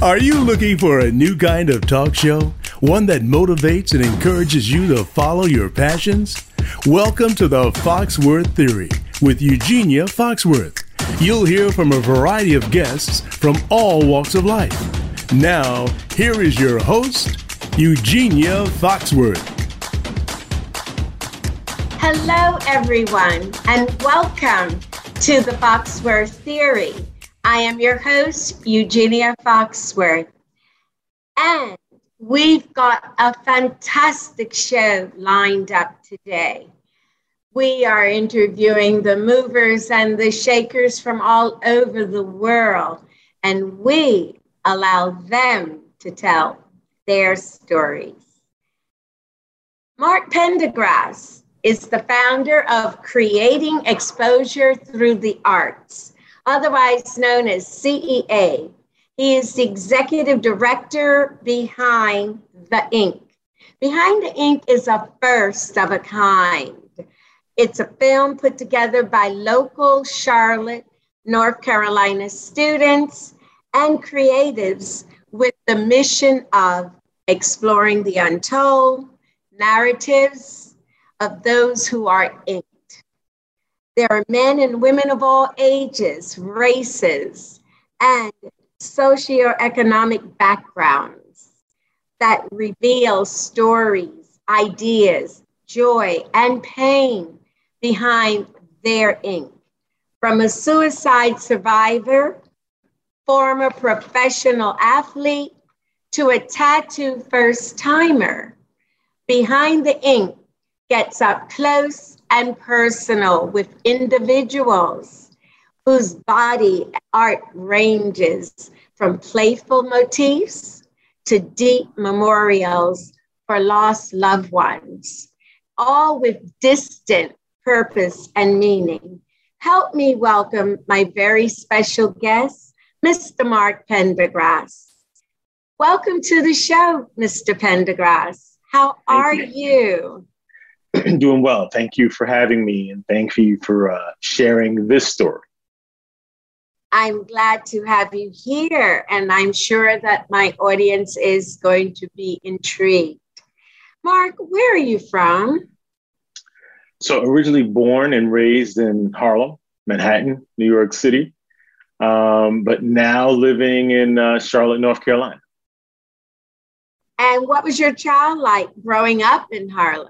Are you looking for a new kind of talk show? One that motivates and encourages you to follow your passions? Welcome to the Foxworth Theory with Eugenia Foxworth. You'll hear from a variety of guests from all walks of life. Now, here is your host, Eugenia Foxworth. Hello, everyone, and welcome to the Foxworth Theory. I am your host, Eugenia Foxworth. And we've got a fantastic show lined up today. We are interviewing the movers and the shakers from all over the world, and we allow them to tell their stories. Mark Pendergrass is the founder of Creating Exposure Through the Arts otherwise known as CEA. He is the executive director behind The Ink. Behind the Ink is a first of a kind. It's a film put together by local Charlotte, North Carolina students and creatives with the mission of exploring the untold narratives of those who are inked. There are men and women of all ages, races, and socioeconomic backgrounds that reveal stories, ideas, joy, and pain behind their ink. From a suicide survivor, former professional athlete, to a tattoo first timer, behind the ink gets up close and personal with individuals whose body art ranges from playful motifs to deep memorials for lost loved ones, all with distant purpose and meaning. Help me welcome my very special guest, Mr. Mark Pendergrass. Welcome to the show, Mr. Pendergrass. How are you? you? doing well. Thank you for having me, and thank you for uh, sharing this story. I'm glad to have you here, and I'm sure that my audience is going to be intrigued. Mark, where are you from? So, originally born and raised in Harlem, Manhattan, New York City, um, but now living in uh, Charlotte, North Carolina. And what was your child like growing up in Harlem?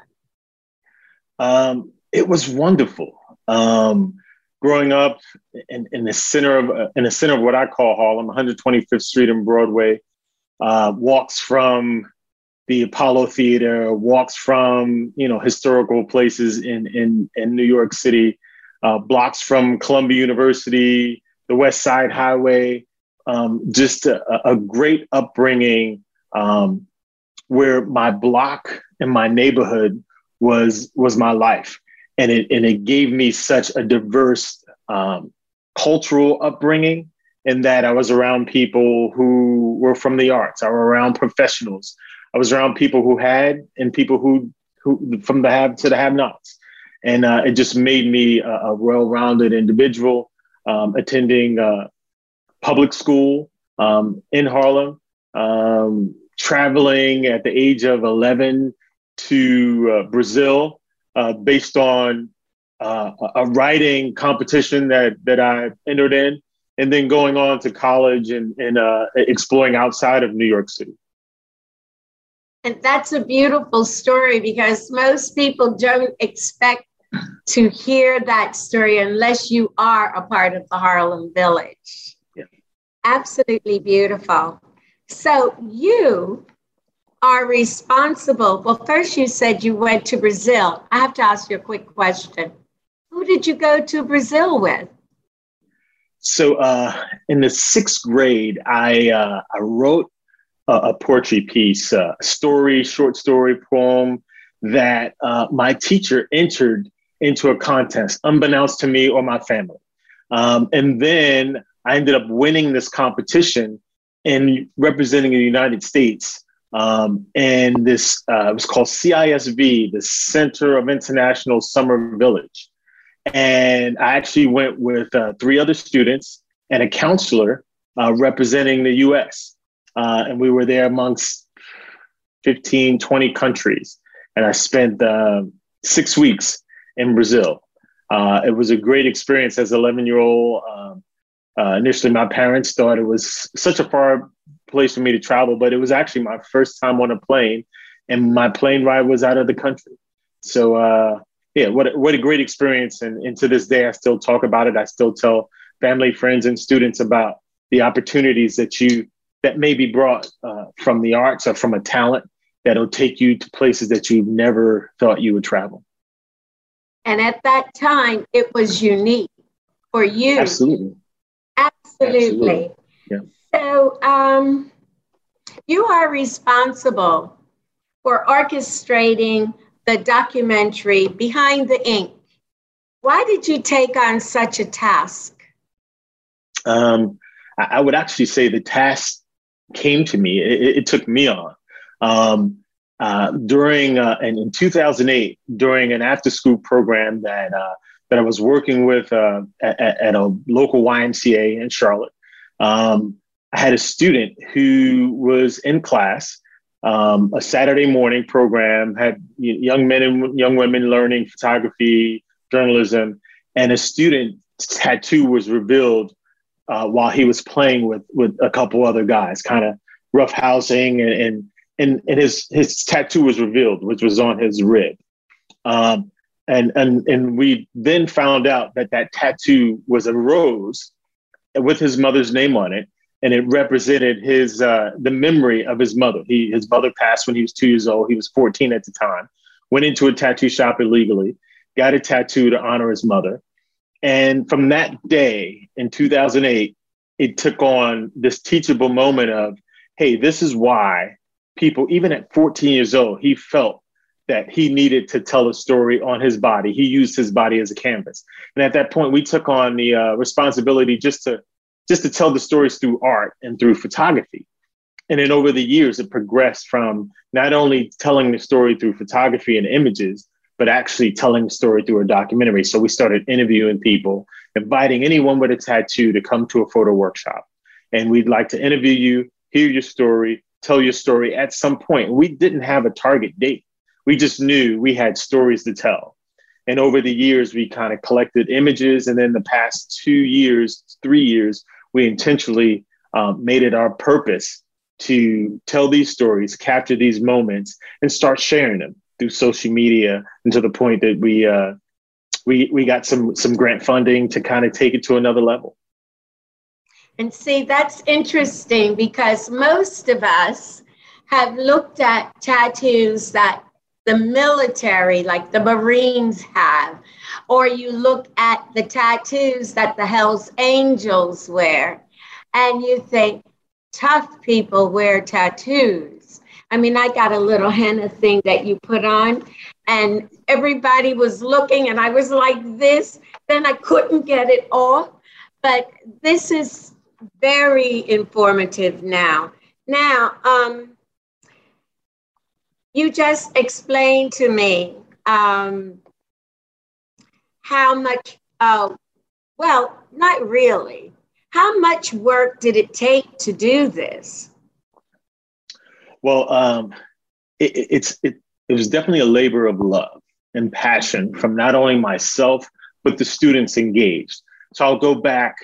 Um, it was wonderful. Um, growing up in, in, the center of uh, in the center of what I call Harlem, 125th Street and Broadway, uh, walks from the Apollo Theater, walks from you know historical places in in in New York City, uh, blocks from Columbia University, the West Side Highway. Um, just a, a, great upbringing um, where my block and my neighborhood was was my life, and it and it gave me such a diverse um, cultural upbringing. In that I was around people who were from the arts. I was around professionals. I was around people who had and people who who from the have to the have-nots, and uh, it just made me a, a well-rounded individual. Um, attending uh, public school um, in Harlem, um, traveling at the age of 11 to uh, Brazil uh, based on uh, a writing competition that that I entered in, and then going on to college and, and uh, exploring outside of New York City. And that's a beautiful story because most people don't expect to hear that story unless you are a part of the Harlem Village. Yeah. Absolutely beautiful. So you are responsible. Well, first you said you went to Brazil. I have to ask you a quick question. Who did you go to Brazil with? So, uh, in the sixth grade, I uh, I wrote a, a poetry piece, a story, short story, poem that uh, my teacher entered into a contest, unbeknownst to me or my family. Um, and then I ended up winning this competition and representing the United States um, and this uh, was called CISV, the Center of International Summer Village. And I actually went with uh, three other students and a counselor uh, representing the US. uh, and we were there amongst 15, 20 countries. And I spent uh, six weeks in Brazil. Uh, it was a great experience as an 11 year old. Um, uh, initially, my parents thought it was such a far place for me to travel, but it was actually my first time on a plane, and my plane ride was out of the country. So, uh, yeah, what a, what a great experience! And, and to this day, I still talk about it. I still tell family, friends, and students about the opportunities that you that may be brought uh, from the arts or from a talent that'll take you to places that you never thought you would travel. And at that time, it was unique for you. Absolutely. Absolutely. Absolutely. Yeah. So um, you are responsible for orchestrating the documentary Behind the Ink. Why did you take on such a task? Um, I would actually say the task came to me. It, it took me on. Um, uh, during uh, and in 2008, during an after-school program that uh, that I was working with uh, at, at, a local YMCA in Charlotte, um, I had a student who was in class, um, a Saturday morning program, had young men and young women learning photography, journalism, and a student tattoo was revealed uh, while he was playing with with a couple other guys, kind of roughhousing, and, and and and his his tattoo was revealed, which was on his rib. Um, and and and we then found out that that tattoo was a rose with his mother's name on it, and it represented his uh, the memory of his mother. He his mother passed when he was two years old. He was 14 at the time. Went into a tattoo shop illegally, got a tattoo to honor his mother, and from that day in 2008, it took on this teachable moment of, hey, this is why people, even at 14 years old, he felt that he needed to tell a story on his body. He used his body as a canvas. And at that point, we took on the uh, responsibility just to just to tell the stories through art and through photography. And then over the years, it progressed from not only telling the story through photography and images, but actually telling the story through a documentary. So we started interviewing people, inviting anyone with a tattoo to come to a photo workshop. And we'd like to interview you, hear your story, tell your story at some point. We didn't have a target date. We just knew we had stories to tell. And over the years, we kind of collected images. And then the past two years, three years, we intentionally um, made it our purpose to tell these stories, capture these moments, and start sharing them through social media. And to the point that we uh, we we got some some grant funding to kind of take it to another level. And see, that's interesting because most of us have looked at tattoos that the military, like the Marines, have, or you look at the tattoos that the Hells Angels wear, and you think tough people wear tattoos. I mean, I got a little henna thing that you put on, and everybody was looking, and I was like this. Then I couldn't get it off. But this is very informative now. Now, um, you just explained to me um, how much, uh, well, not really. How much work did it take to do this? Well, um, it, it's it, it was definitely a labor of love and passion from not only myself but the students engaged. So I'll go back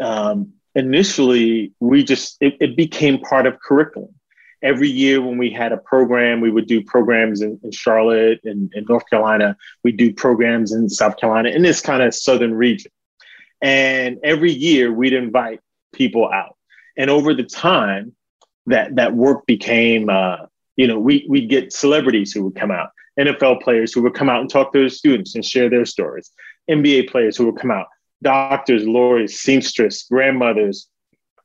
um, initially we just it, it, became part of curriculum every year when we had a program we would do programs in, in charlotte and in north carolina. We do programs in south carolina in this kind of southern region. And every year we'd invite people out. And over the time that that work became uh, you know we we get celebrities who would come out nfl players who would come out and talk to their students and share their stories nba players who would come out doctors, lawyers, seamstress, grandmothers,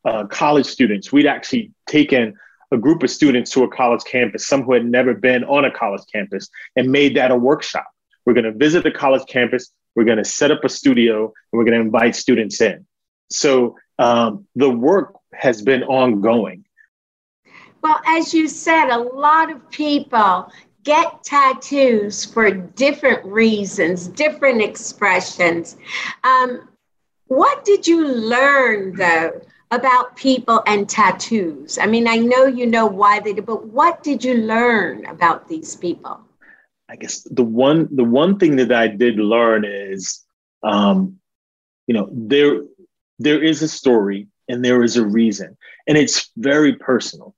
uh, college students. We'd actually taken a group of students to a college campus, some who had never been on a college campus, and made that a workshop. We're going to visit the college campus. We're going to set up a studio, and we're going to invite students in. So um, the work has been ongoing. Well, as you said, a lot of people get tattoos for different reasons, different expressions. Um, what did you learn, though, about people and tattoos? I mean, I know you know why they do, but what did you learn about these people? I guess the one the one thing that I did learn is, um, you know, there there is a story and there is a reason, and it's very personal,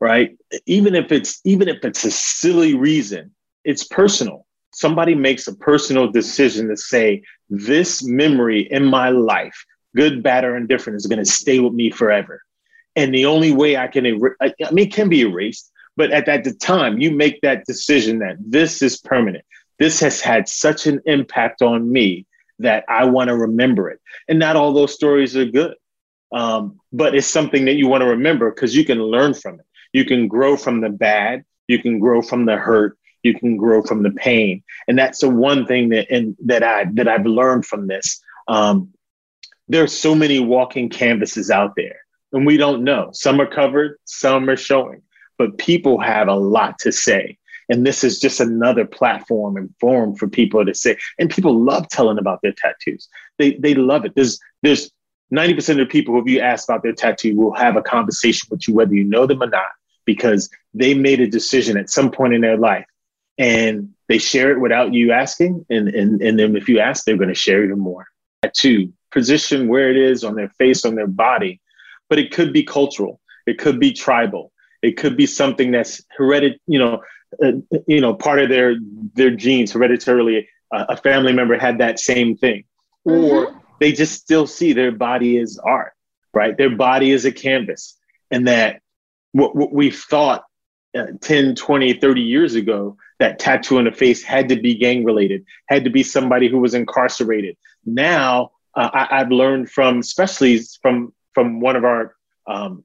right? Even if it's even if it's a silly reason, it's personal. Somebody makes a personal decision to say this memory in my life, good, bad, or indifferent, is going to stay with me forever. And the only way I can, er- I mean, it can be erased, but at that time, you make that decision that this is permanent. This has had such an impact on me that I want to remember it. And not all those stories are good, um, but it's something that you want to remember because you can learn from it. You can grow from the bad. You can grow from the hurt. You can grow from the pain, and that's the one thing that and that I that I've learned from this. Um, there are so many walking canvases out there, and we don't know. Some are covered, some are showing but people have a lot to say. And this is just another platform and forum for people to say. And people love telling about their tattoos. They, they love it. There's, there's 90% of the people, if you ask about their tattoo, will have a conversation with you, whether you know them or not, because they made a decision at some point in their life and they share it without you asking. And, and, and then if you ask, they're going to share even more. Tattoo, position where it is on their face, on their body, but it could be cultural, it could be tribal, it could be something that's hereditary, you know, uh, you know, part of their their genes hereditarily. Uh, a family member had that same thing, mm-hmm. or they just still see their body as art, right? Their body is a canvas, and that what, what we thought uh, 10, 20, 30 years ago that tattoo on the face had to be gang related, had to be somebody who was incarcerated. Now, uh, I, have learned from, especially from from one of our um,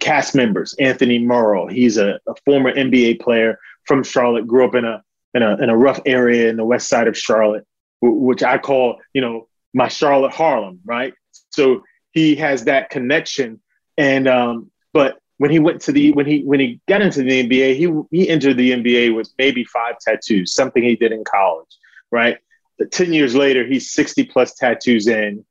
cast members, Anthony Morrow. He's a, a, former NBA player from Charlotte, grew up in a, in a, in a rough area in the west side of Charlotte, which I call, you know, my Charlotte Harlem, right? So he has that connection. And, um, but when he went to the, when he, when he got into the NBA, he, he entered the NBA with maybe five tattoos, something he did in college, right? But 10 years later, he's 60 plus tattoos in.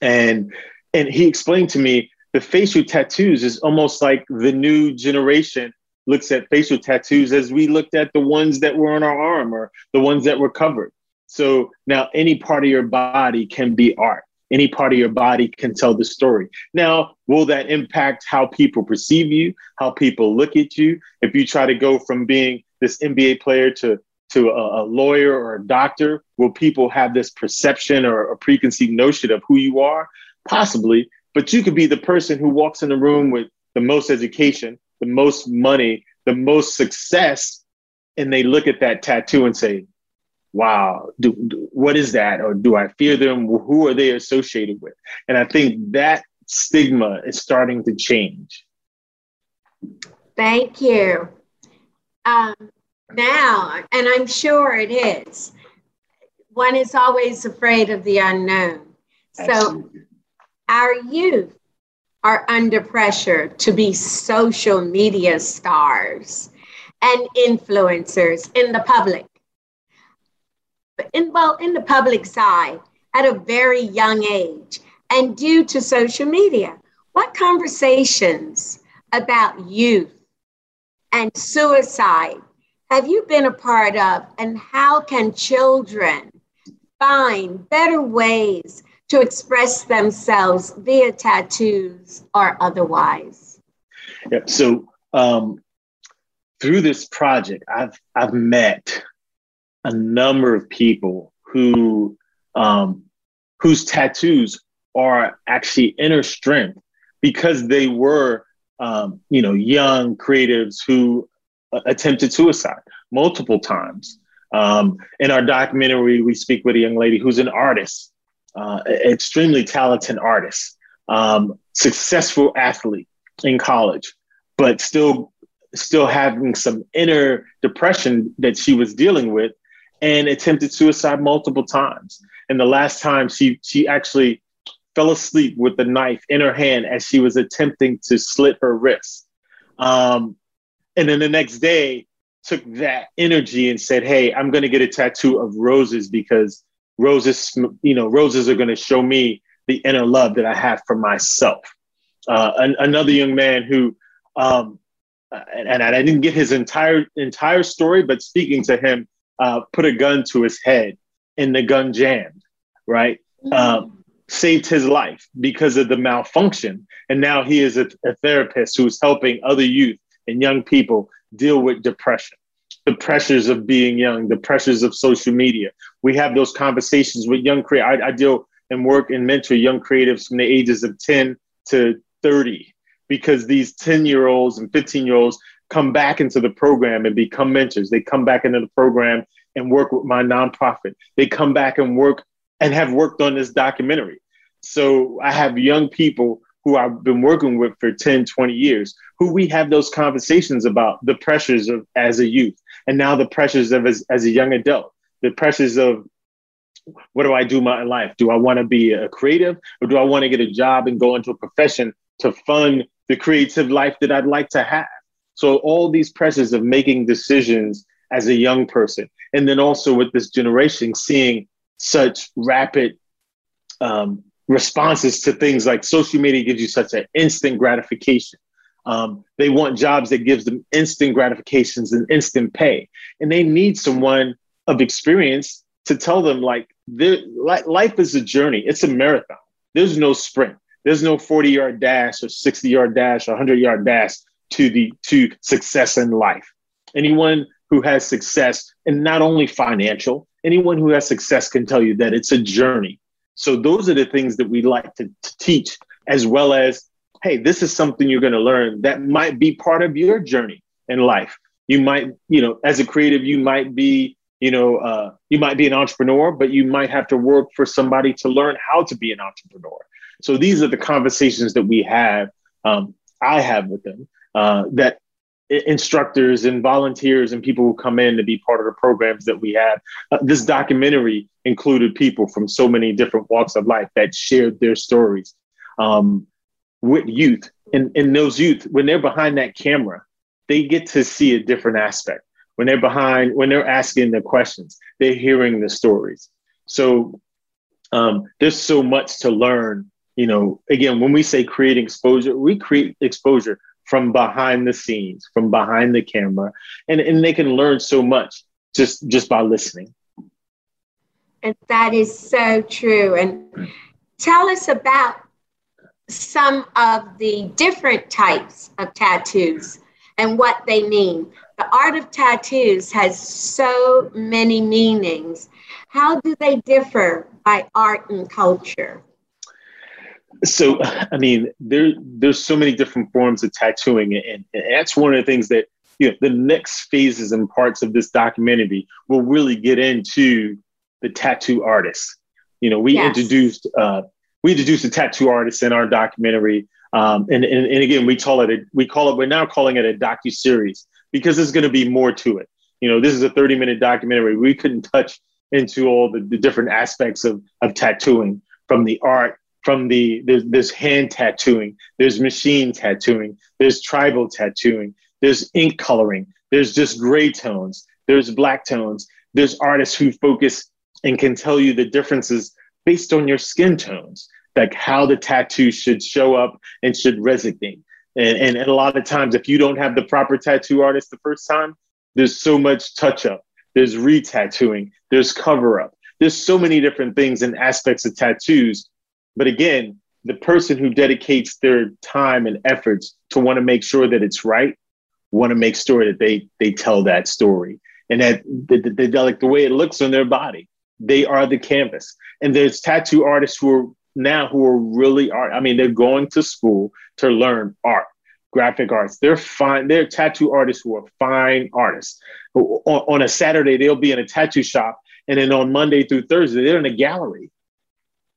And, and he explained to me the facial tattoos is almost like the new generation looks at facial tattoos as we looked at the ones that were on our arm or the ones that were covered. So now any part of your body can be art. Any part of your body can tell the story. Now, will that impact how people perceive you, how people look at you? If you try to go from being this NBA player to to a, a lawyer or a doctor, will people have this perception or a preconceived notion of who you are? Possibly, but you could be the person who walks in the room with the most education, the most money, the most success, and they look at that tattoo and say, wow, do, do, what is that? Or do I fear them? Who are they associated with? And I think that stigma is starting to change. Thank you. Um, now, and I'm sure it is, one is always afraid of the unknown. Absolutely. So our youth are under pressure to be social media stars and influencers in the public. In, well, in the public's eye at a very young age and due to social media. What conversations about youth and suicide have you been a part of, and how can children find better ways to express themselves via tattoos or otherwise? Yeah, so um, through this project, I've I've met a number of people who um, whose tattoos are actually inner strength because they were um, you know young creatives who attempted suicide multiple times. Um, in our documentary, we speak with a young lady who's an artist uh, extremely talented artist, um, successful athlete in college, but still still having some inner depression that she was dealing with and attempted suicide multiple times. And the last time she she actually fell asleep with the knife in her hand as she was attempting to slit her wrist. Um, and then the next day took that energy and said, Hey, I'm going to get a tattoo of roses because roses, you know, roses are going to show me the inner love that I have for myself. uh, an, another young man who, um, and, and, I didn't get his entire entire story, but speaking to him, uh, put a gun to his head and the gun jammed, right? Mm-hmm. Um, saved his life because of the malfunction. And now he is a, a therapist who's helping other youth and young people deal with depression the pressures of being young, the pressures of social media. We have those conversations with young creators. I, I, deal and work and mentor young creatives from the ages of 10 to 30 because these 10 year olds and 15 year olds come back into the program and become mentors. They come back into the program and work with my nonprofit. They come back and work and have worked on this documentary. So I have young people who I've been working with for 10, 20 years, who we have those conversations about the pressures of as a youth, and now the pressures of as, as a young adult, the pressures of what do I do my life? Do I want to be a creative or do I want to get a job and go into a profession to fund the creative life that I'd like to have? So all these pressures of making decisions as a young person, and then also with this generation seeing such rapid um, responses to things like social media gives you such an instant gratification. Um, they want jobs that gives them instant gratifications and instant pay, and they need someone of experience to tell them like life is a journey. It's a marathon. There's no sprint. There's no 40 yard dash or 60 yard dash or 100 yard dash to the to success in life. Anyone who has success, and not only financial, anyone who has success can tell you that it's a journey. So those are the things that we like to, to teach, as well as, hey, this is something you're going to learn that might be part of your journey in life. You might, you know, as a creative, you might be, you know, uh, you might be an entrepreneur, but you might have to work for somebody to learn how to be an entrepreneur. So these are the conversations that we have, um, I have with them, uh, that instructors and volunteers and people who come in to be part of the programs that we have. Uh, this documentary included people from so many different walks of life that shared their stories um, with youth. And, and those youth, when they're behind that camera, they get to see a different aspect. When they're behind, when they're asking the questions, they're hearing the stories. So um, there's so much to learn. You know, again, when we say create exposure, we create exposure from behind the scenes, from behind the camera, and, and they can learn so much just just by listening. And that is so true. And tell us about some of the different types of tattoos and what they mean. The art of tattoos has so many meanings. How do they differ by art and culture? So i mean there there's so many different forms of tattooing and, and, that's one of the things that you know the next phases and parts of this documentary will really get into the tattoo artists. You know we yes. introduced uh, we introduced a tattoo artist in our documentary um, and, and, and again we call it a, we call it we're now calling it a docu series because there's going to be more to it. You know this is a 30 minute documentary. We couldn't touch into all the, the different aspects of, of tattooing from the art from the there's, hand tattooing, there's machine tattooing, there's tribal tattooing, there's ink coloring, there's just gray tones, there's black tones, there's artists who focus and can tell you the differences based on your skin tones, like how the tattoo should show up and should resonate. And, and, and a lot of times, if you don't have the proper tattoo artist the first time, there's so much touch up, there's re-tattooing, there's cover up. There's so many different things and aspects of tattoos but again, the person who dedicates their time and efforts to want to make sure that it's right, want to make sure that they they tell that story and that they, they like the way it looks on their body. They are the canvas. And there's tattoo artists who are now who are really art. I mean, they're going to school to learn art, graphic arts. They're fine. They're tattoo artists who are fine artists. On, on a Saturday, they'll be in a tattoo shop, and then on Monday through Thursday, they're in a gallery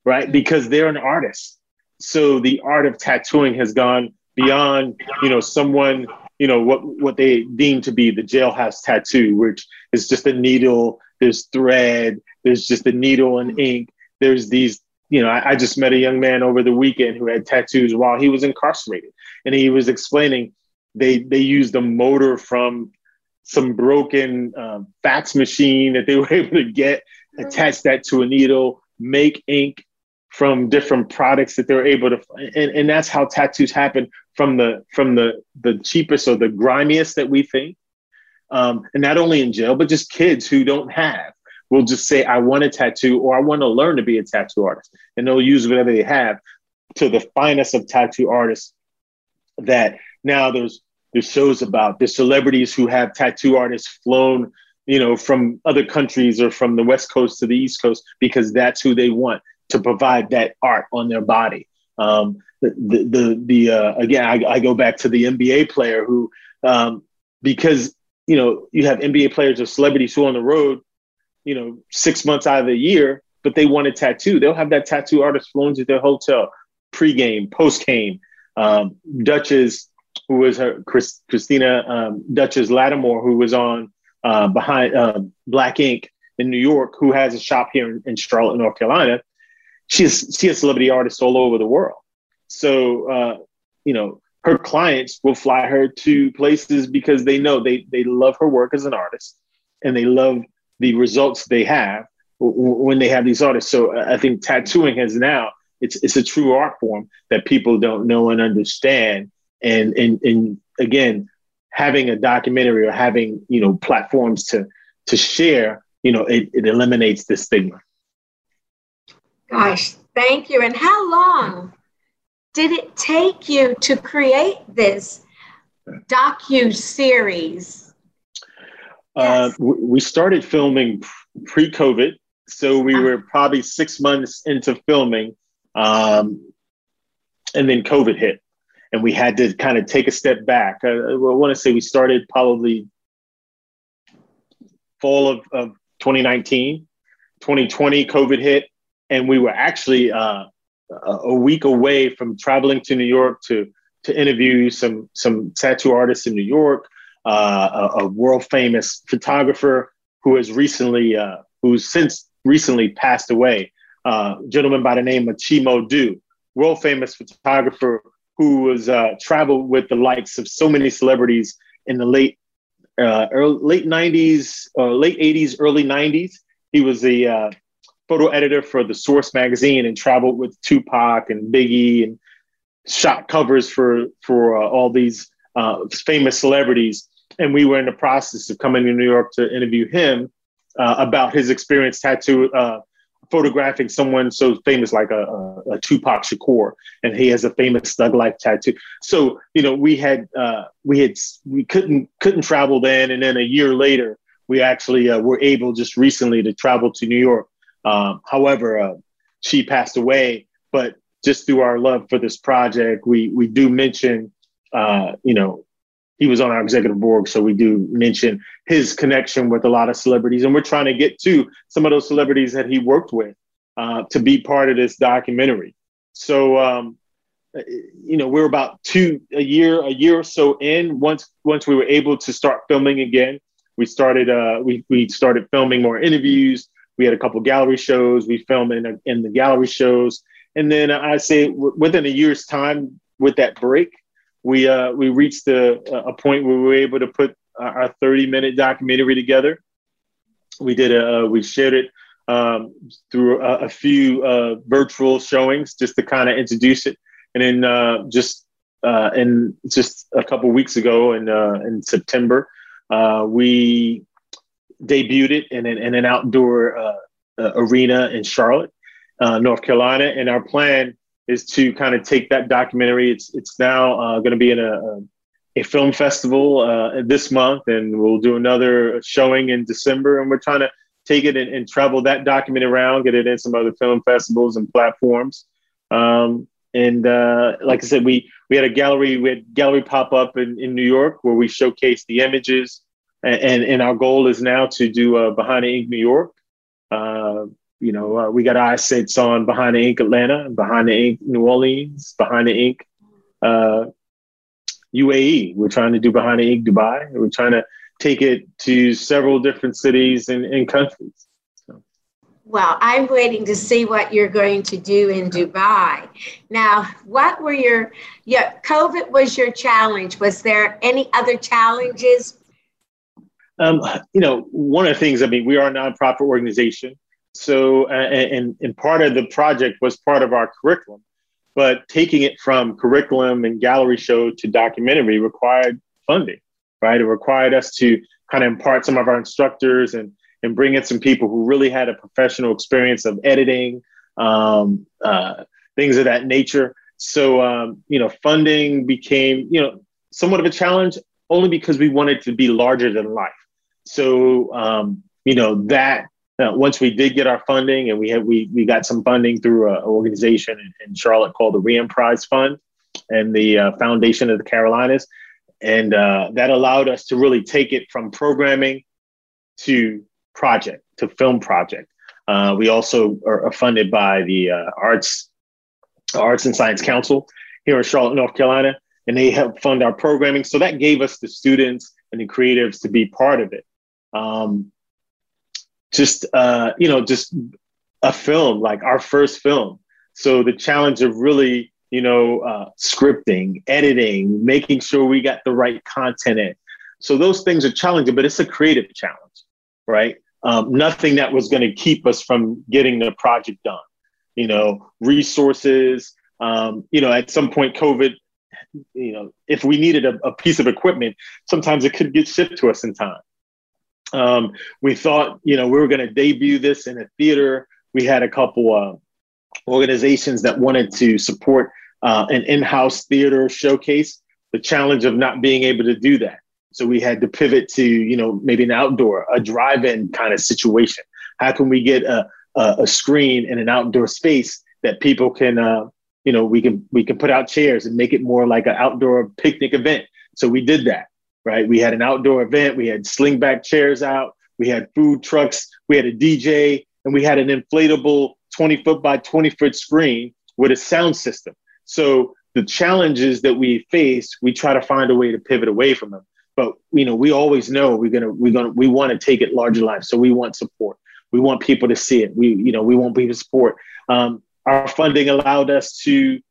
right? Because they're an artist. So the art of tattooing has gone beyond, you know, someone, you know, what what they deem to be the jailhouse tattoo, which is just a needle, there's thread, there's just a needle and ink. There's these, you know, I, I just met a young man over the weekend who had tattoos while he was incarcerated. And he was explaining they they used a motor from some broken um, fax machine that they were able to get, attach that to a needle, make ink, from different products that they're able to and, and that's how tattoos happen from the from the the cheapest or the grimiest that we think. Um, and not only in jail but just kids who don't have will just say i want a tattoo or i want to learn to be a tattoo artist. And they'll use whatever they have to the finest of tattoo artists that now there's there's shows about the celebrities who have tattoo artists flown you know from other countries or from the west coast to the east coast because that's who they want to provide that art on their body. Um, the the the, uh, again, I, I, go back to the NBA player who, um, because you know you have NBA players or celebrities who are on the road, you know, six months out of the year, but they want a tattoo. They'll have that tattoo artist flown to their hotel, pregame, postgame. Um, Dutchess, who was her Chris, Crystana um, Dutchess Lattimore, who was on uh, behind uh, Black Ink in New York, who has a shop here in, in Charlotte, North Carolina she has she has celebrity artists all over the world. So uh, you know, her clients will fly her to places because they know they they love her work as an artist and they love the results they have when they have these artists. So I think tattooing has now it's it's a true art form that people don't know and understand. And and and again, having a documentary or having you know platforms to to share, you know, it, it eliminates the stigma. Gosh, thank you. And how long did it take you to create this docu series? Uh, we started filming pre-COVID, so we uh-huh. were probably six months into filming, um, and then COVID hit, and we had to kind of take a step back. Uh, I want to say we started probably fall of, of 2019, 2020, COVID hit, and we were actually uh, a week away from traveling to New York to to interview some some tattoo artists in New York, uh, a, a, world famous photographer who has recently uh, who's since recently passed away, uh, gentleman by the name of Chi Modu, world famous photographer who was uh, traveled with the likes of so many celebrities in the late uh, early, late 90s, uh, late 80s, early 90s. He was the photo editor for the Source magazine and traveled with Tupac and Biggie and shot covers for for uh, all these uh, famous celebrities. And we were in the process of coming to New York to interview him uh, about his experience tattoo uh, photographing someone so famous like a, a, a, Tupac Shakur, and he has a famous Thug Life tattoo. So you know we had uh, we had we couldn't couldn't travel then, and then a year later we actually uh, were able just recently to travel to New York um, however, uh, she passed away, but just through our love for this project, we we do mention, uh, you know, he was on our executive board, so we do mention his connection with a lot of celebrities, and we're trying to get to some of those celebrities that he worked with uh, to be part of this documentary. So, um, you know, we're about two a year, a year or so in. Once once we were able to start filming again, we started uh, we we started filming more interviews we had a couple gallery shows. We filmed in, in the gallery shows, and then I say w- within a year's time, with that break, we uh, we reached a, a point where we were able to put our 30 minute documentary together. We did a we shared it um, through a, a few uh, virtual showings just to kind of introduce it, and then uh, just uh, in just a couple weeks ago in uh, in September, uh, we debuted it in an, in an outdoor uh, uh, arena in Charlotte, uh, North Carolina. And our plan is to kind of take that documentary. It's it's now uh, going to be in a, a film festival uh, this month, and we'll do another showing in December. And we're trying to take it and, and travel that document around, get it in some other film festivals and platforms. Um, and uh, like I said, we we had a gallery, we had gallery pop up in, in New York where we showcased the images and and our goal is now to do uh, Behind the Ink New York. Uh, you know, uh, we got eye sets on Behind the Ink Atlanta, Behind the Ink New Orleans, Behind the Ink uh, UAE. We're trying to do Behind the Ink Dubai. We're trying to take it to several different cities and, and countries. Well, I'm waiting to see what you're going to do in Dubai. Now, what were your, yeah, COVID was your challenge. Was there any other challenges um, you know, one of the things, I mean, we are a nonprofit organization. So, and, and part of the project was part of our curriculum, but taking it from curriculum and gallery show to documentary required funding, right? It required us to kind of impart some of our instructors and and bring in some people who really had a professional experience of editing, um, uh, things of that nature. So, um, you know, funding became, you know, somewhat of a challenge only because we wanted to be larger than life. So, um, you know, that uh, once we did get our funding and we had, we, we got some funding through an organization in, in Charlotte called the Re-Emprise Fund and the uh, Foundation of the Carolinas. And uh, that allowed us to really take it from programming to project, to film project. Uh, we also are, funded by the uh, Arts Arts and Science Council here in Charlotte, North Carolina, and they help fund our programming. So that gave us the students and the creatives to be part of it. Um, just uh, you know, just a film like our first film. So the challenge of really, you know, uh, scripting, editing, making sure we got the right content in. So those things are challenging, but it's a creative challenge, right? um, nothing that was going to keep us from getting the project done. You know, resources. Um, you know, at some point, COVID. You know, if we needed a, a, piece of equipment, sometimes it could get shipped to us in time. Um, we thought, you know, we were going to debut this in a theater. We had a couple uh, organizations that wanted to support uh, an in-house theater showcase. The challenge of not being able to do that. So we had to pivot to, you know, maybe an outdoor, a drive-in kind of situation. How can we get a, a, a screen in an outdoor space that people can, uh, you know, we can we can put out chairs and make it more like an outdoor picnic event. So we did that, right? We had an outdoor event. We had slingback chairs out. We had food trucks. We had a DJ, and we had an inflatable 20 foot by 20 foot screen with a sound system. So the challenges that we face, we try to find a way to pivot away from them but you know we always know we're gonna we're gonna we want to take it larger life so we want support we want people to see it we you know we want people to support um, our funding allowed us to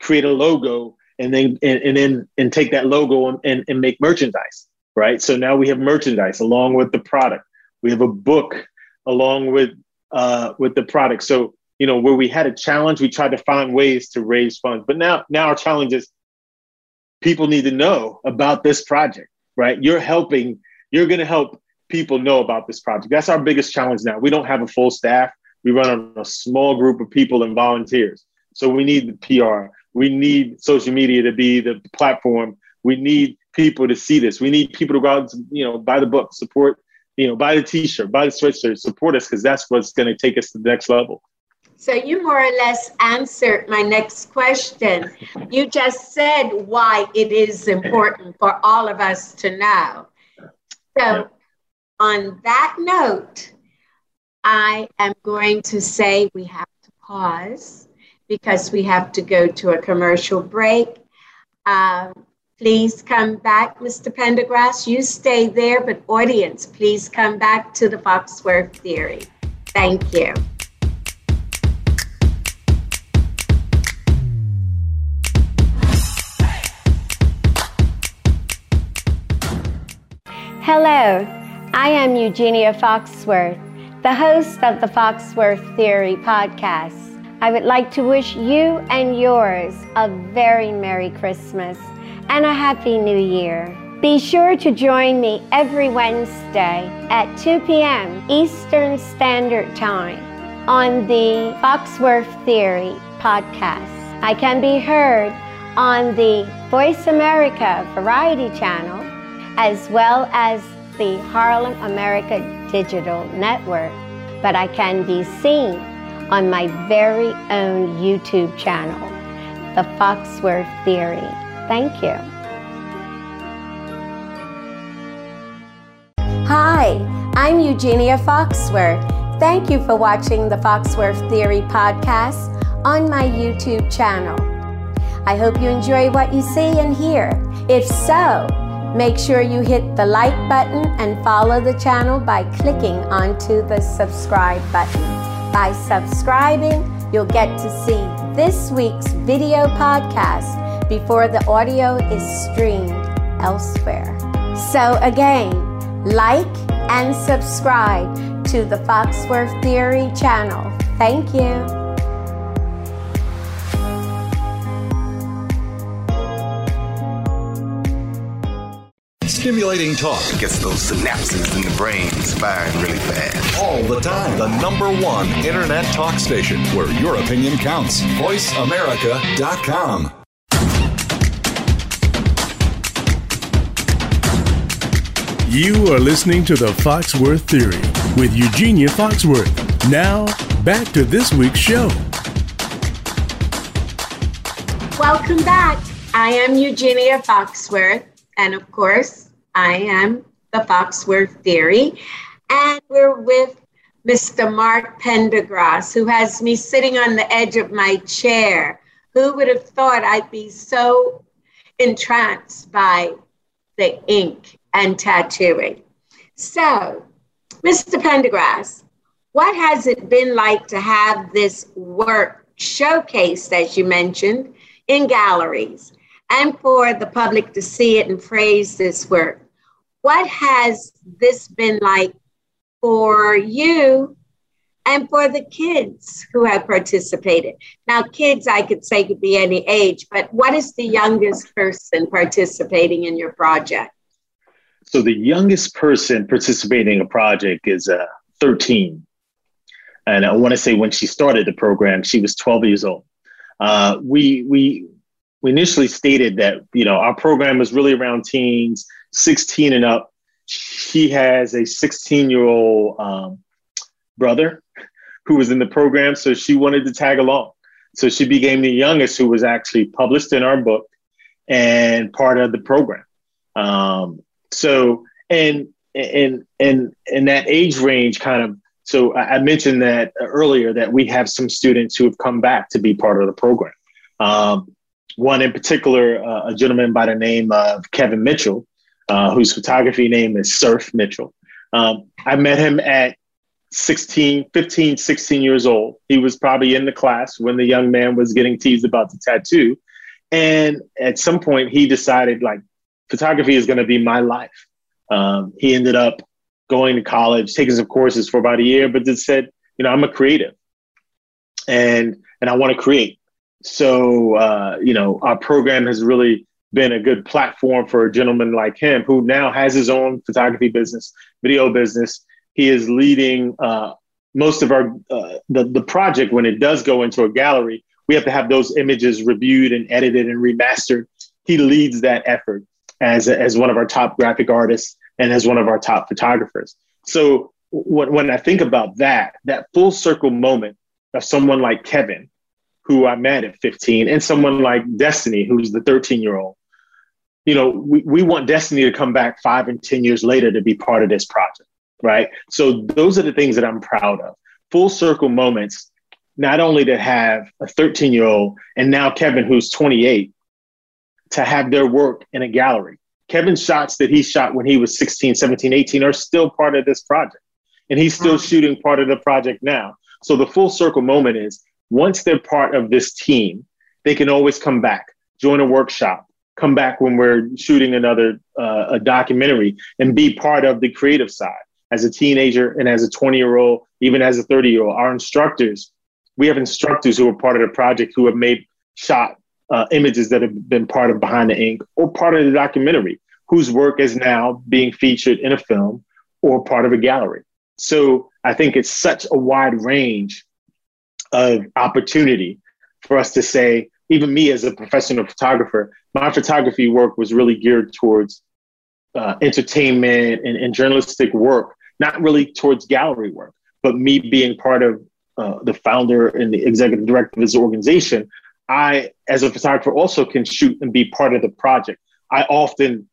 create a logo and then and, and then and take that logo and, and, and make merchandise right so now we have merchandise along with the product we have a book along with uh, with the product so you know where we had a challenge we tried to find ways to raise funds but now now our challenge is people need to know about this project right? You're helping, you're going to help people know about this project. That's our biggest challenge now. We don't have a full staff. We run on a small group of people and volunteers. So we need the PR. We need social media to be the platform. We need people to see this. We need people to go out, and, you know, buy the book, support, you know, buy the T-shirt, buy the sweatshirt, support us because that's what's going to take us to the next level. So you more or less answered my next question. You just said why it is important for all of us to know. So on that note, I am going to say we have to pause because we have to go to a commercial break. Uh, please come back, Mr. Pendergrass. You stay there, but audience, please come back to the Foxworth theory. Thank you. Hello, I am Eugenia Foxworth, the host of the Foxworth Theory podcast. I would like to wish you and yours a very Merry Christmas and a Happy New Year. Be sure to join me every Wednesday at 2 p.m. Eastern Standard Time on the Foxworth Theory podcast. I can be heard on the Voice America Variety Channel as well as the Harlem America Digital Network, but I can be seen on my very own YouTube channel, The Foxworth Theory. Thank you. Hi, I'm Eugenia Foxworth. Thank you for watching the Foxworth Theory podcast on my YouTube channel. I hope you enjoy what you see and hear. If so, Make sure you hit the like button and follow the channel by clicking onto the subscribe button. By subscribing, you'll get to see this week's video podcast before the audio is streamed elsewhere. So, again, like and subscribe to the Foxworth Theory channel. Thank you. Stimulating talk gets those synapses in the brain firing really fast. All the time. The number one internet talk station where your opinion counts. VoiceAmerica.com. You are listening to the Foxworth Theory with Eugenia Foxworth. Now, back to this week's show. Welcome back. I am Eugenia Foxworth, and of course, I am the Foxworth Theory, and we're with Mr. Mark Pendergrass, who has me sitting on the edge of my chair. Who would have thought I'd be so entranced by the ink and tattooing? So, Mr. Pendergrass, what has it been like to have this work showcased, as you mentioned, in galleries and for the public to see it and praise this work? What has this been like for you and for the kids who have participated? Now, kids, I could say could be any age, but what is the youngest person participating in your project? So, the youngest person participating in a project is uh, 13. And I want to say when she started the program, she was 12 years old. Uh, we, we, we initially stated that you know our program is really around teens 16 and up. She has a 16 year old um, brother who was in the program, so she wanted to tag along. So she became the youngest who was actually published in our book and part of the program. Um, so and and and in that age range, kind of. So I mentioned that earlier that we have some students who have come back to be part of the program. Um, one in particular, uh, a gentleman by the name of Kevin Mitchell, uh, whose photography name is Surf Mitchell. Um, I met him at 16, 15, 16 years old. He was probably in the class when the young man was getting teased about the tattoo. And at some point, he decided, like, photography is going to be my life. Um, he ended up going to college, taking some courses for about a year, but just said, you know, I'm a creative and and I want to create. So, uh, you know, our program has really been a good platform for a gentleman like him who now has his own photography business, video business. He is leading uh, most of our uh, the the project when it does go into a gallery. We have to have those images reviewed and edited and remastered. He leads that effort as as one of our top graphic artists and as one of our top photographers. So when when I think about that, that full circle moment of someone like Kevin, who I met at 15, and someone like Destiny, who's the 13 year old, you know, we, we want Destiny to come back five and 10 years later to be part of this project, right? So those are the things that I'm proud of. Full circle moments, not only to have a 13 year old and now Kevin, who's 28, to have their work in a gallery. Kevin's shots that he shot when he was 16, 17, 18 are still part of this project. And he's still mm-hmm. shooting part of the project now. So the full circle moment is once they're part of this team, they can always come back, join a workshop, come back when we're shooting another uh, a documentary and be part of the creative side. As a teenager and as a 20 year old even as a 30 year old our instructors we have instructors who are part of the project who have made shot uh, images that have been part of behind the ink or part of the documentary whose work is now being featured in a film or part of a gallery. So i think it's such a wide range of opportunity for us to say even me as a professional photographer, my photography work was really geared towards uh, entertainment and, and, journalistic work, not really towards gallery work, but me being part of uh, the founder and the executive director of this organization. I, as a photographer, also can shoot and be part of the project. I often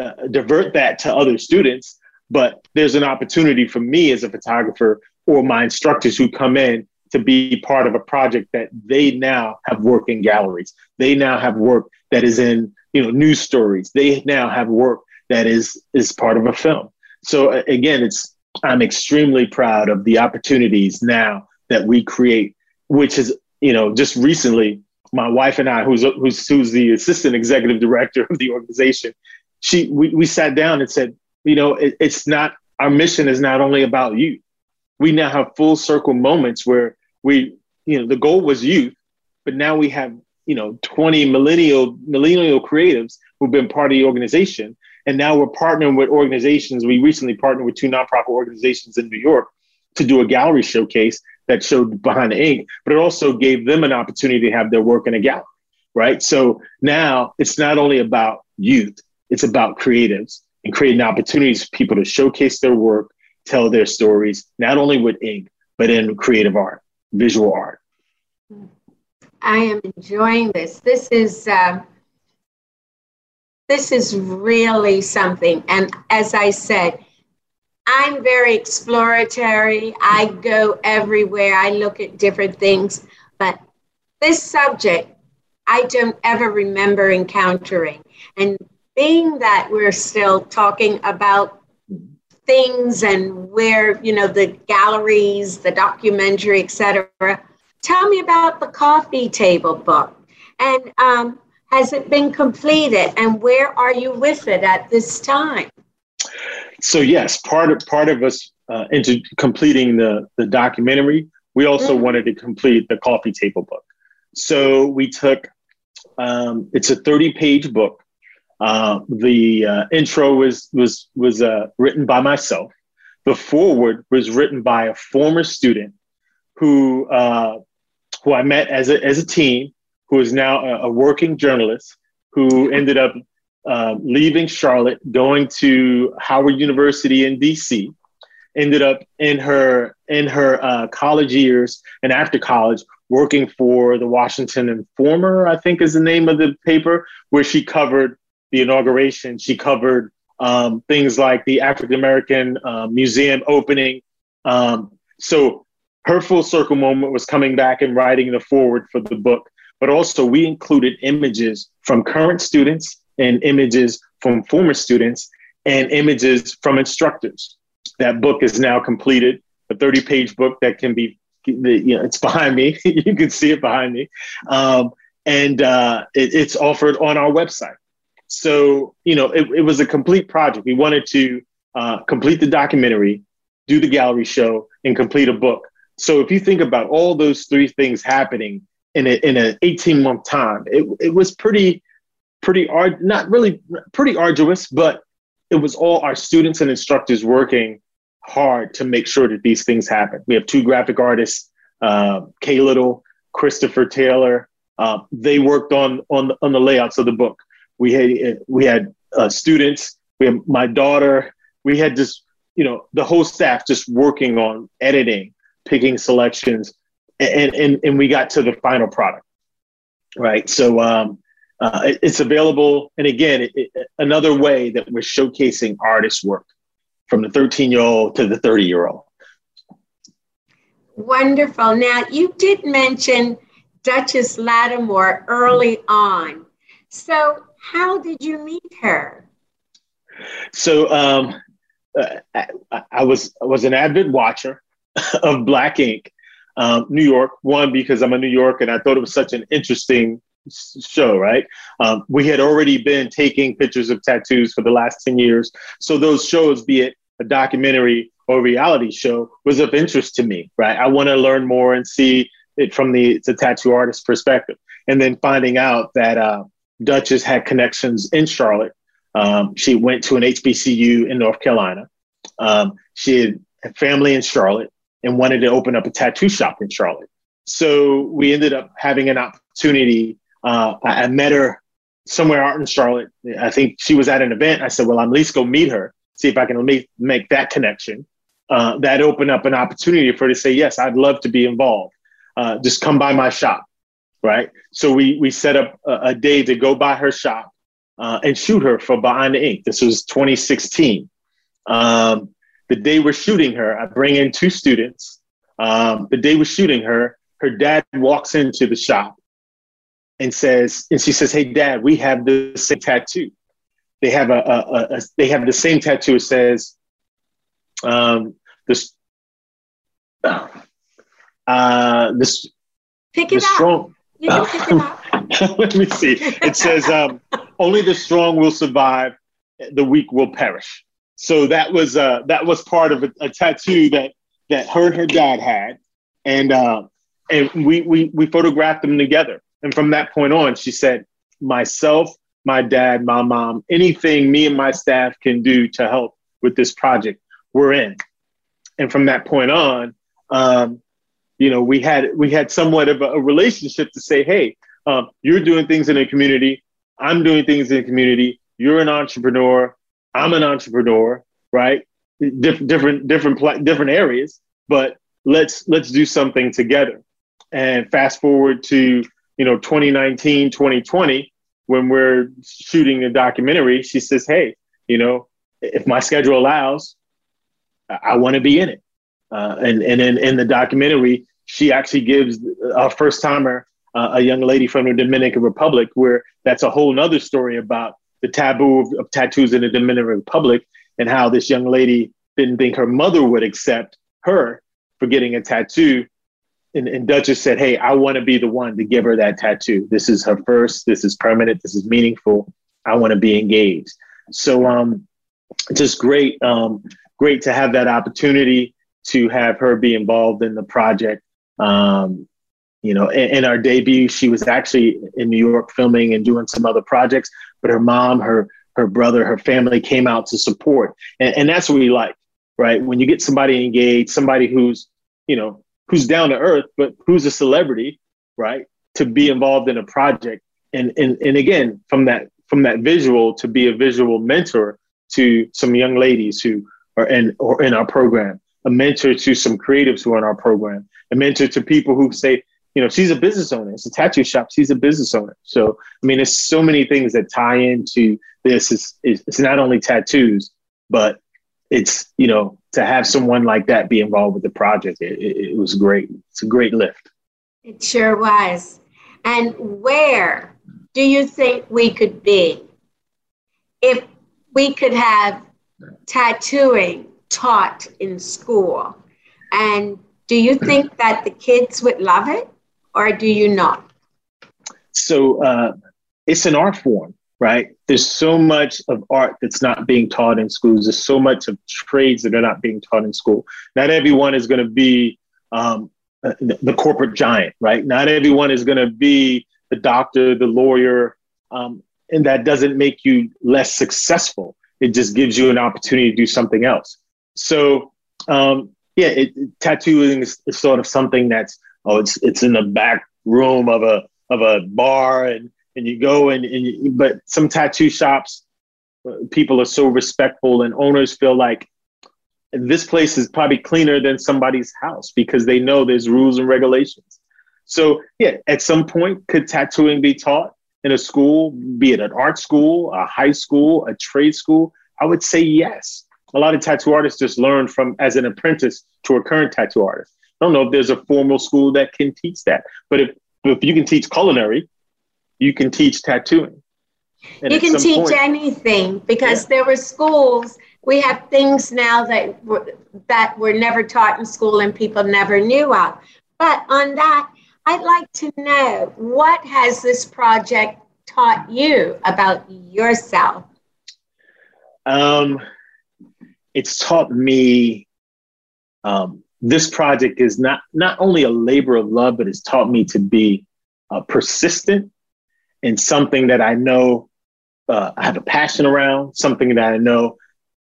uh, divert that to other students, but there's an opportunity for me as a photographer or my instructors who come in to be part of a project that they now have work in galleries. They now have work that is in you know news stories. They now have work that is is part of a film. So again, it's I'm extremely proud of the opportunities now that we create, which is you know just recently my wife and I, who's who's who's the assistant executive director of the organization, she we, we sat down and said, you know, it, it's not our mission is not only about you. we now have full circle moments where we, you know, the goal was youth, but now we have, you know, 20 millennial millennial creatives who've been part of the organization. And now we're partnering with organizations. We recently partnered with two nonprofit organizations in New York to do a gallery showcase that showed behind the ink, but it also gave them an opportunity to have their work in a gallery, right? So now it's not only about youth, it's about creatives and creating opportunities for people to showcase their work, tell their stories, not only with ink, but in creative art, visual art. I am enjoying this. This is uh, this is really something. And as I said, I'm very exploratory. I go everywhere. I look at different things. But this subject, I don't ever remember encountering. And being that we're still talking about things and where, you know, the galleries, the documentary, etc., tell me about the coffee table book. And um, has it been completed? And where are you with it at this time? so yes, part of part of us uh, into completing the the documentary, we also mm-hmm. wanted to complete the coffee table book. So we took um, it's a 30 page book. Uh, the uh, intro was was was uh, written by myself. The foreword was written by a former student who uh, who I met as a as a teen, who is now a, a working journalist, who ended up uh, leaving Charlotte, going to Howard University in DC, ended up in her in her college years and after college working for the Washington Informer, I think is the name of the paper, where she covered the inauguration. She covered um, things like the African American uh, Museum opening. Um, so her full circle moment was coming back and writing the forward for the book. But also, we included images from current students and images from former students and images from instructors. That book is now completed, a 30 page book that can be, you know, it's behind me. you can see it behind me. Um, and uh, it, it's offered on our website. So, you know, it, it was a complete project. We wanted to uh, complete the documentary, do the gallery show, and complete a book. So if you think about all those three things happening in, a, in an 18 month time, it, it was pretty pretty ard not really pretty arduous, but it was all our students and instructors working hard to make sure that these things happen. We have two graphic artists, uh, Kay Little, Christopher Taylor. Uh, they worked on on on the layouts of the book. We had we had uh, students. We had my daughter. We had just you know the whole staff just working on editing, picking selections, and and and we got to the final product. Right. So um, uh, it, it's available. And again, it, it, another way that we're showcasing artists' work from the 13 year old to the 30 year old. Wonderful. Now, you did mention Dutchess Lattimore early on. So, how did you meet her? So, um, uh, I, I, was I was an avid watcher of Black Ink, um, New York. One because I'm a New York, and I thought it was such an interesting show, right? Um, we had already been taking pictures of tattoos for the last 10 years. So those shows, be it a documentary or reality show, was of interest to me, right? I want to learn more and see it from the, the tattoo artist perspective. And then finding out that uh, Dutchess had connections in Charlotte. Um, she went to an HBCU in North Carolina. Um, she had family in Charlotte and wanted to open up a tattoo shop in Charlotte. So we ended up having an opportunity uh, I, I, met her somewhere out in Charlotte. I think she was at an event. I said, well, I'm at least go meet her, see if I can make, make that connection. Uh, that opened up an opportunity for her to say, yes, I'd love to be involved. Uh, just come by my shop, right? So we, we set up a, a day to go by her shop uh, and shoot her for Behind the Ink. This was 2016. Um, the day we're shooting her, I bring in two students. Um, the day we're shooting her, her dad walks into the shop and says, and she says, "Hey, Dad, we have the same tattoo. They have a, a, a they have the same tattoo. It says, um, this, uh, this, pick it up. you let me see. It says, um, only the strong will survive. The weak will perish. So that was uh, that was part of a, a tattoo that that her and her dad had, and uh, and we we we photographed them together. And from that point on, she said, myself, my dad, my mom, anything me and my staff can do to help with this project, we're in. And from that point on, um, you know, we had we had somewhat of a, a relationship to say, hey, um, you're doing things in the community, I'm doing things in the community. You're an entrepreneur, I'm an entrepreneur, right? Different, different, different, different areas, but let's let's do something together. And fast forward to you know 2019, 2020, when we're shooting a documentary, she says, "Hey, you know, if my schedule allows, I want to be in it." Uh, and and in, in the documentary, she actually gives a first timer, uh, a young lady from the Dominican Republic, where that's a whole nother story about the taboo of, of tattoos in the Dominican Republic and how this young lady didn't think her mother would accept her for getting a tattoo. And, and Dutchess said, Hey, I want to be the one to give her that tattoo. This is her first. This is permanent. This is meaningful. I want to be engaged. So, um, just great, um, great to have that opportunity to have her be involved in the project. Um, you know, in, in, our debut, she was actually in New York filming and doing some other projects, but her mom, her her brother, her family came out to support, and, and that's what we like, right? When you get somebody engaged, somebody who's you know who's down to earth, but who's a celebrity, right? To be involved in a project, and and and again, from that from that visual to be a visual mentor to some young ladies who are in or in our program, a mentor to some creatives who are in our program, a mentor to people who say, you know, she's a business owner. It's a tattoo shop. She's a business owner. So, I mean, there's so many things that tie into this. It's, it's not only tattoos, but it's, you know, to have someone like that be involved with the project, it, it, it was great. It's a great lift. It sure was. And where do you think we could be if we could have tattooing taught in school? And do you think that the kids would love it? or do you not? So uh, it's an art form, right? There's so much of art that's not being taught in schools. There's so much of trades that are not being taught in school. Not everyone is going to be um, the, the, corporate giant, right? Not everyone is going to be the doctor, the lawyer, um, and that doesn't make you less successful. It just gives you an opportunity to do something else. So, um, yeah, it, tattooing is, is sort of something that's oh, it's it's in the back room of a of a bar, and and you go and, and you, but some tattoo shops, uh, people are so respectful, and owners feel like this place is probably cleaner than somebody's house because they know there's rules and regulations. So yeah, at some point, could tattooing be taught in a school, be it an art school, a high school, a trade school? I would say yes. A lot of tattoo artists just learn from as an apprentice to a current tattoo artist. I don't know if there's a formal school that can teach that, but if if you can teach culinary, you can teach tattooing. And you can teach point, anything because yeah. there were schools. We have things now that were, that were never taught in school and people never knew of. But on that, I'd like to know what has this project taught you about yourself? Um, it's taught me um, this project is not not only a labor of love, but it's taught me to be uh, persistent in something that I know uh, I have a passion around, something that I know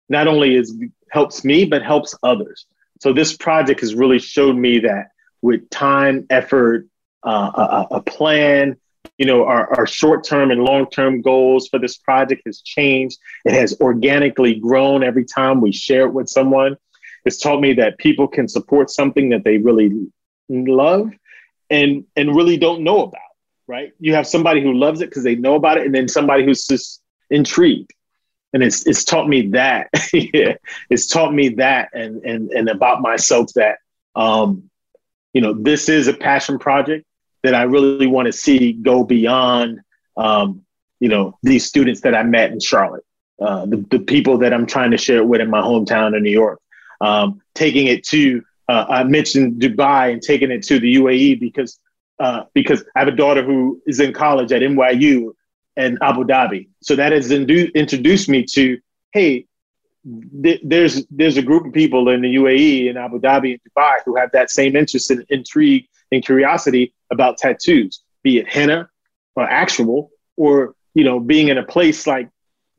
not only is helps me but helps others. So this project has really showed me that with time, effort, uh, a, a, plan, you know, our, our short term and long term goals for this project has changed. It has organically grown every time we share it with someone. It's taught me that people can support something that they really love and and really don't know about. Right? You have somebody who loves it because they know about it, and then somebody who's just intrigued. And it's it's taught me that. yeah, it's taught me that, and and and about myself that um, you know this is a passion project that I really want to see go beyond um, you know these students that I met in Charlotte, uh, the, the people that I'm trying to share it with in my hometown in New York um, taking it to uh, I mentioned Dubai and taking it to the UAE because uh, because I have a daughter who is in college at NYU and Abu Dhabi. So that has indu- introduced me to hey, th- there's there's a group of people in the UAE in Abu Dhabi and Dubai who have that same interest and intrigue and curiosity about tattoos, be it henna or actual, or you know, being in a place like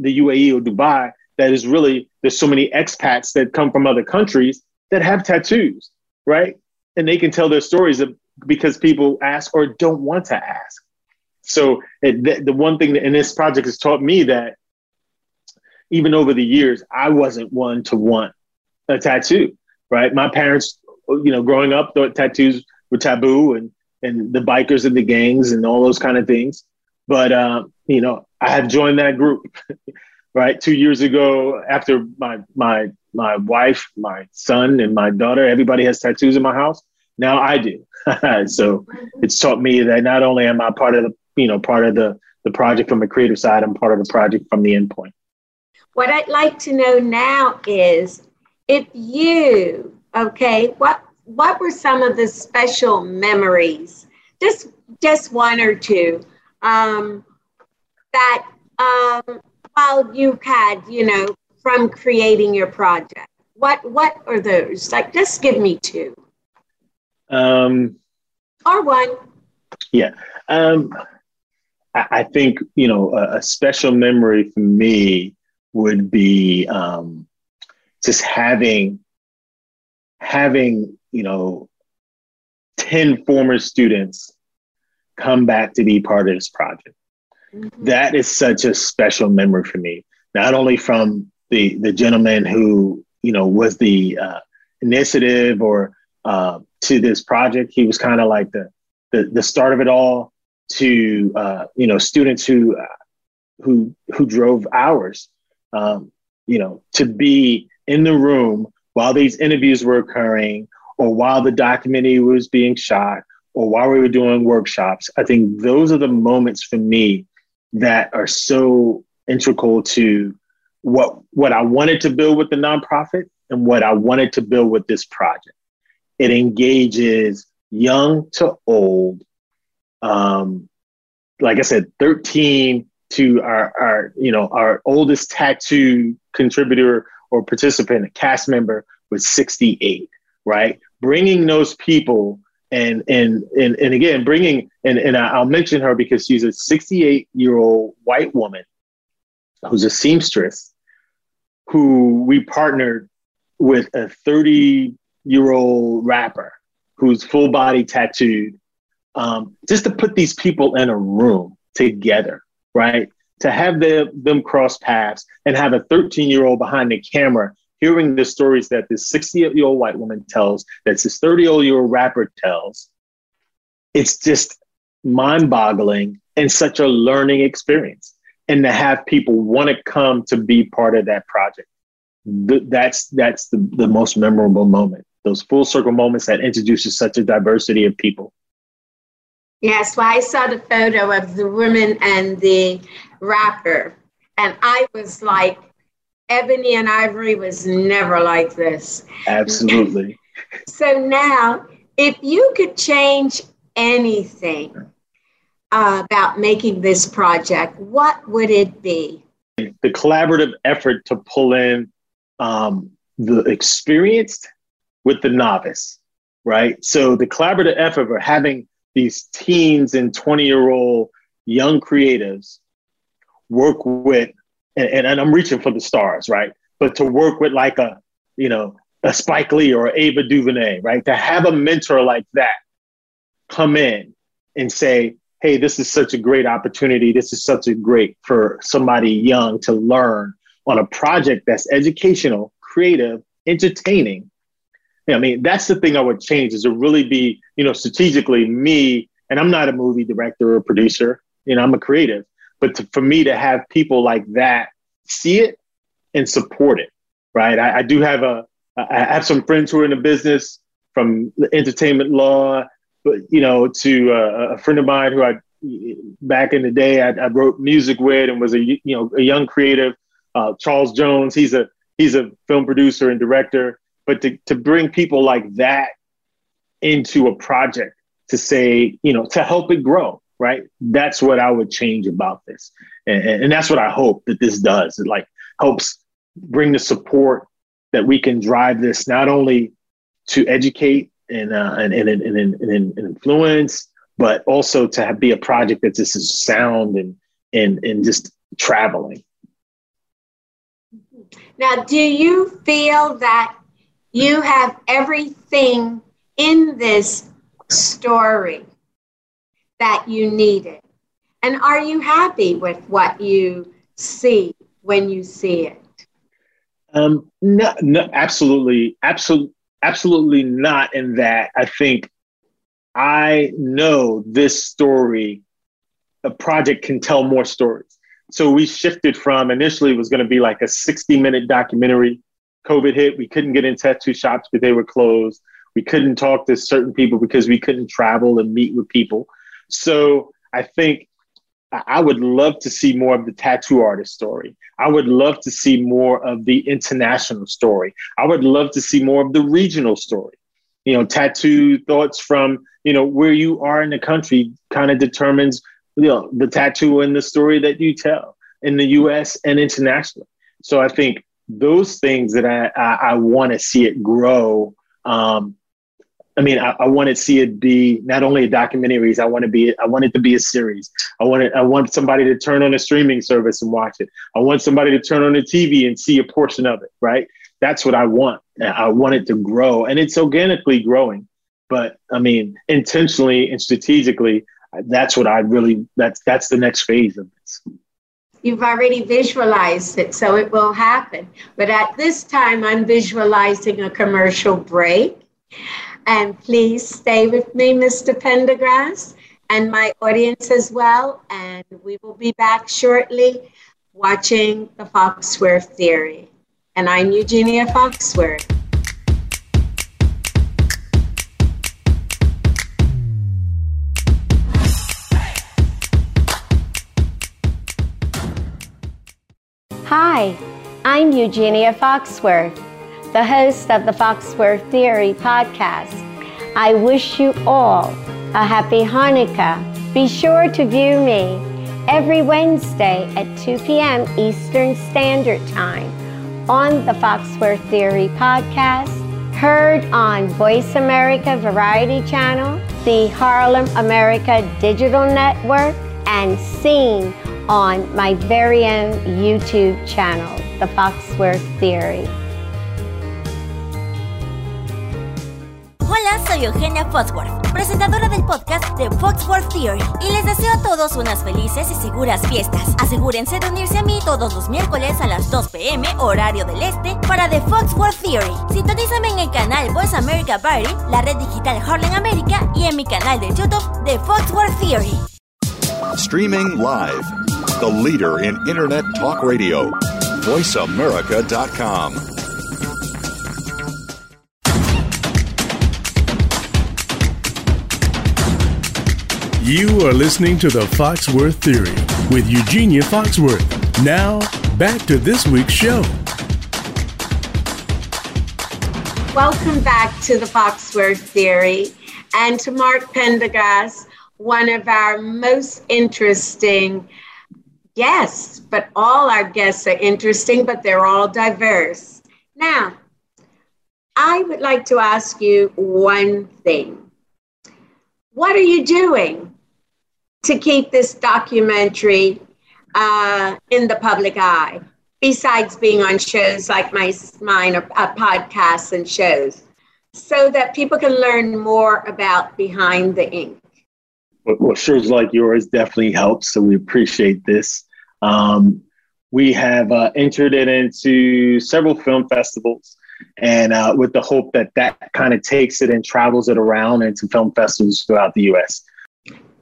the UAE or Dubai that is really there's so many expats that come from other countries that have tattoos, right? And they can tell their stories of, because people ask or don't want to ask. So it, the, the one thing that in this project has taught me that even over the years, I wasn't one to want a tattoo, right? My parents, you know, growing up, thought tattoos were taboo and, and the bikers and the gangs and all those kind of things. But, uh, you know, I have joined that group, right? Two years ago, after my, my, my wife, my son, and my daughter, everybody has tattoos in my house. Now I do. so it's taught me that not only am I part of the, you know, part of the, the project from the creative side, I'm part of the project from the endpoint. What I'd like to know now is if you, okay, what what were some of the special memories? Just just one or two um, that um, while you had, you know, from creating your project. What what are those? Like, just give me two. Um, or one. Yeah. Um, I, I think you know a, a special memory for me would be um, just having having you know 10 former students come back to be part of this project. Mm-hmm. that is such a special memory for me not only from the the gentleman who you know was the uh, initiative or uh, to this project. He was kind of like the, the the start of it all to uh, you know students who uh, who who drove hours um, you know, to be in the room while these interviews were occurring or while the documentary was being shot or while we were doing workshops. I think those are the moments for me that are so integral to what what I wanted to build with the nonprofit and what I wanted to build with this project. It engages young to old. Um, like I said, 13 to our, our you know our oldest tattoo contributor or participant cast member was 68 right? Bringing those people and and and, and again bringing and, and i'll mention her because she's a 68 year old white woman who's a seamstress who we partnered with a 30 year old rapper who's full body tattooed um, just to put these people in a room together right? To have them, them cross paths and have a 13 year old behind the camera hearing the stories that this 60 year old white woman tells, that this 30 year old rapper tells, it's just mind boggling and such a learning experience. And to have people want to come to be part of that project. That's that's the, the most memorable moment. Those full circle moments that introduces such a diversity of people. Yes, well, I saw the photo of the woman and the rapper, and I was like, Ebony and Ivory was never like this. Absolutely. so now, if you could change anything uh, about making this project, what would it be? The collaborative effort to pull in um, the experienced with the novice, right? So the collaborative effort of having these teens and 20 year old young creatives work with, and, and, I'm reaching for the stars, right? But to work with like a, you know, a Spike Lee or Ava DuVernay, right? To have a mentor like that come in and say, hey, this is such a great opportunity. This is such a great for somebody young to learn on a project that's educational, creative, entertaining, I mean, that's the thing I would change is to really be, you know, strategically me, and I'm not a movie director or producer, you know, I'm a creative, but to, for me to have people like that see it and support it, right? I, I do have a, I have some friends who are in the business from entertainment law, but you know, to uh, a friend of mine who I back in the day I, I, wrote music with and was a you know a young creative, uh, Charles Jones. He's a he's a film producer and director but to, to bring people like that into a project to say, you know, to help it grow, right? That's what I would change about this. And, and that's what I hope that this does. It like helps bring the support that we can drive this not only to educate and uh, and, and, and, and, and, influence, but also to have, be a project that just is sound and and and just traveling. Now, do you feel that you have everything in this story that you needed? And are you happy with what you see when you see it? Um, no, no, absolutely, absolutely, absolutely not. In that, I think I know this story. A project can tell more stories. So we shifted from initially it was going to be like a 60 minute documentary. COVID hit. We couldn't get in tattoo shops because they were closed. We couldn't talk to certain people because we couldn't travel and meet with people. So I think I would love to see more of the tattoo artist story. I would love to see more of the international story. I would love to see more of the regional story. You know, tattoo thoughts from, you know, where you are in the country kind of determines, you know, the tattoo and the story that you tell in the US and internationally. So I think those things that I, I, I want to see it grow um, I mean, I, I want to see it be not only a documentary. I want to be. I want it to be a series. I want it. I want somebody to turn on a streaming service and watch it. I want somebody to turn on the TV and see a portion of it. Right. That's what I want. I want it to grow, and it's organically growing. But I mean, intentionally and strategically, that's what I really. That's that's the next phase of this. You've already visualized it, so it will happen. But at this time, I'm visualizing a commercial break. And please stay with me, Mr. Pendergrass, and my audience as well. And we will be back shortly watching the Foxworth Theory. And I'm Eugenia Foxworth. Hi, I'm Eugenia Foxworth the host of the Foxworth Theory podcast. I wish you all a happy Hanukkah. Be sure to view me every Wednesday at 2 p.m. Eastern Standard Time on the Foxworth Theory podcast, heard on Voice America Variety Channel, the Harlem America Digital Network, and seen on my very own YouTube channel, The Foxworth Theory. Hola, soy Eugenia Foxworth, presentadora del podcast de Foxworth Theory, y les deseo a todos unas felices y seguras fiestas. Asegúrense de unirse a mí todos los miércoles a las 2 pm, horario del este, para The Foxworth Theory. Sintonízame en el canal Voice America Party, la red digital Harlem America y en mi canal de YouTube de Foxworth Theory. Streaming live, the leader in Internet Talk Radio, voiceamerica.com. You are listening to the Foxworth Theory with Eugenia Foxworth. Now, back to this week's show. Welcome back to the Foxworth Theory and to Mark Pendergrass, one of our most interesting guests. But all our guests are interesting, but they're all diverse. Now, I would like to ask you one thing. What are you doing to keep this documentary uh, in the public eye, besides being on shows like my mine or uh, podcasts and shows, so that people can learn more about behind the ink. Well, shows like yours definitely helps, so we appreciate this. Um, we have uh, entered it into several film festivals, and uh, with the hope that that kind of takes it and travels it around into film festivals throughout the U.S.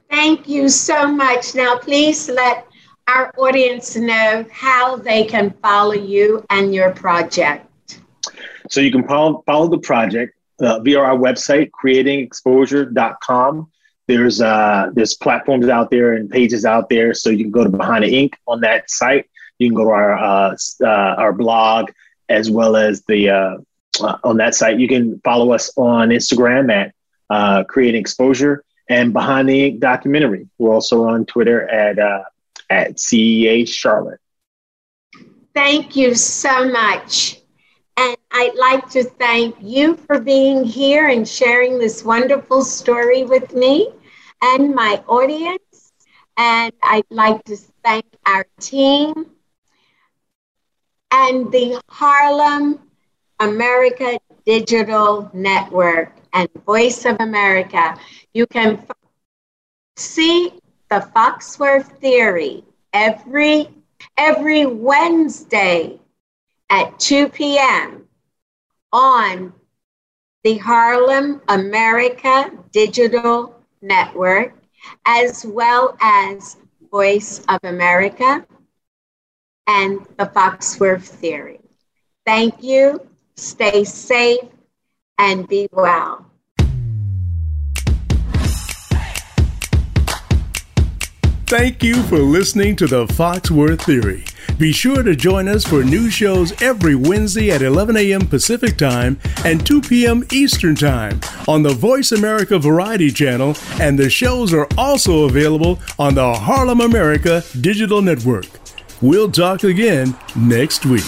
Thank you so much. Now, please let our audience know how they can follow you and your project. So you can follow, follow the project uh, via our website, creatingexposure.com. There's uh, there's platforms out there and pages out there, so you can go to Behind the Ink on that site. You can go to our uh, uh, our blog as well as the uh, uh, on that site. You can follow us on Instagram at uh, Creating Exposure and Behind the Ink documentary. We're also on Twitter at uh, at CEA Charlotte. Thank you so much. I'd like to thank you for being here and sharing this wonderful story with me and my audience. And I'd like to thank our team and the Harlem America Digital Network and Voice of America. You can f- see the Foxworth Theory every every Wednesday at 2 p.m. on the Harlem America Digital Network, as well as Voice of America and the Foxworth Theory. Thank you. Stay safe and be well. Thank you for listening to the Foxworth Theory. Be sure to join us for new shows every Wednesday at 11 a.m. Pacific Time and 2 p.m. Eastern Time on the Voice America Variety Channel, and the shows are also available on the Harlem America Digital Network. We'll talk again next week.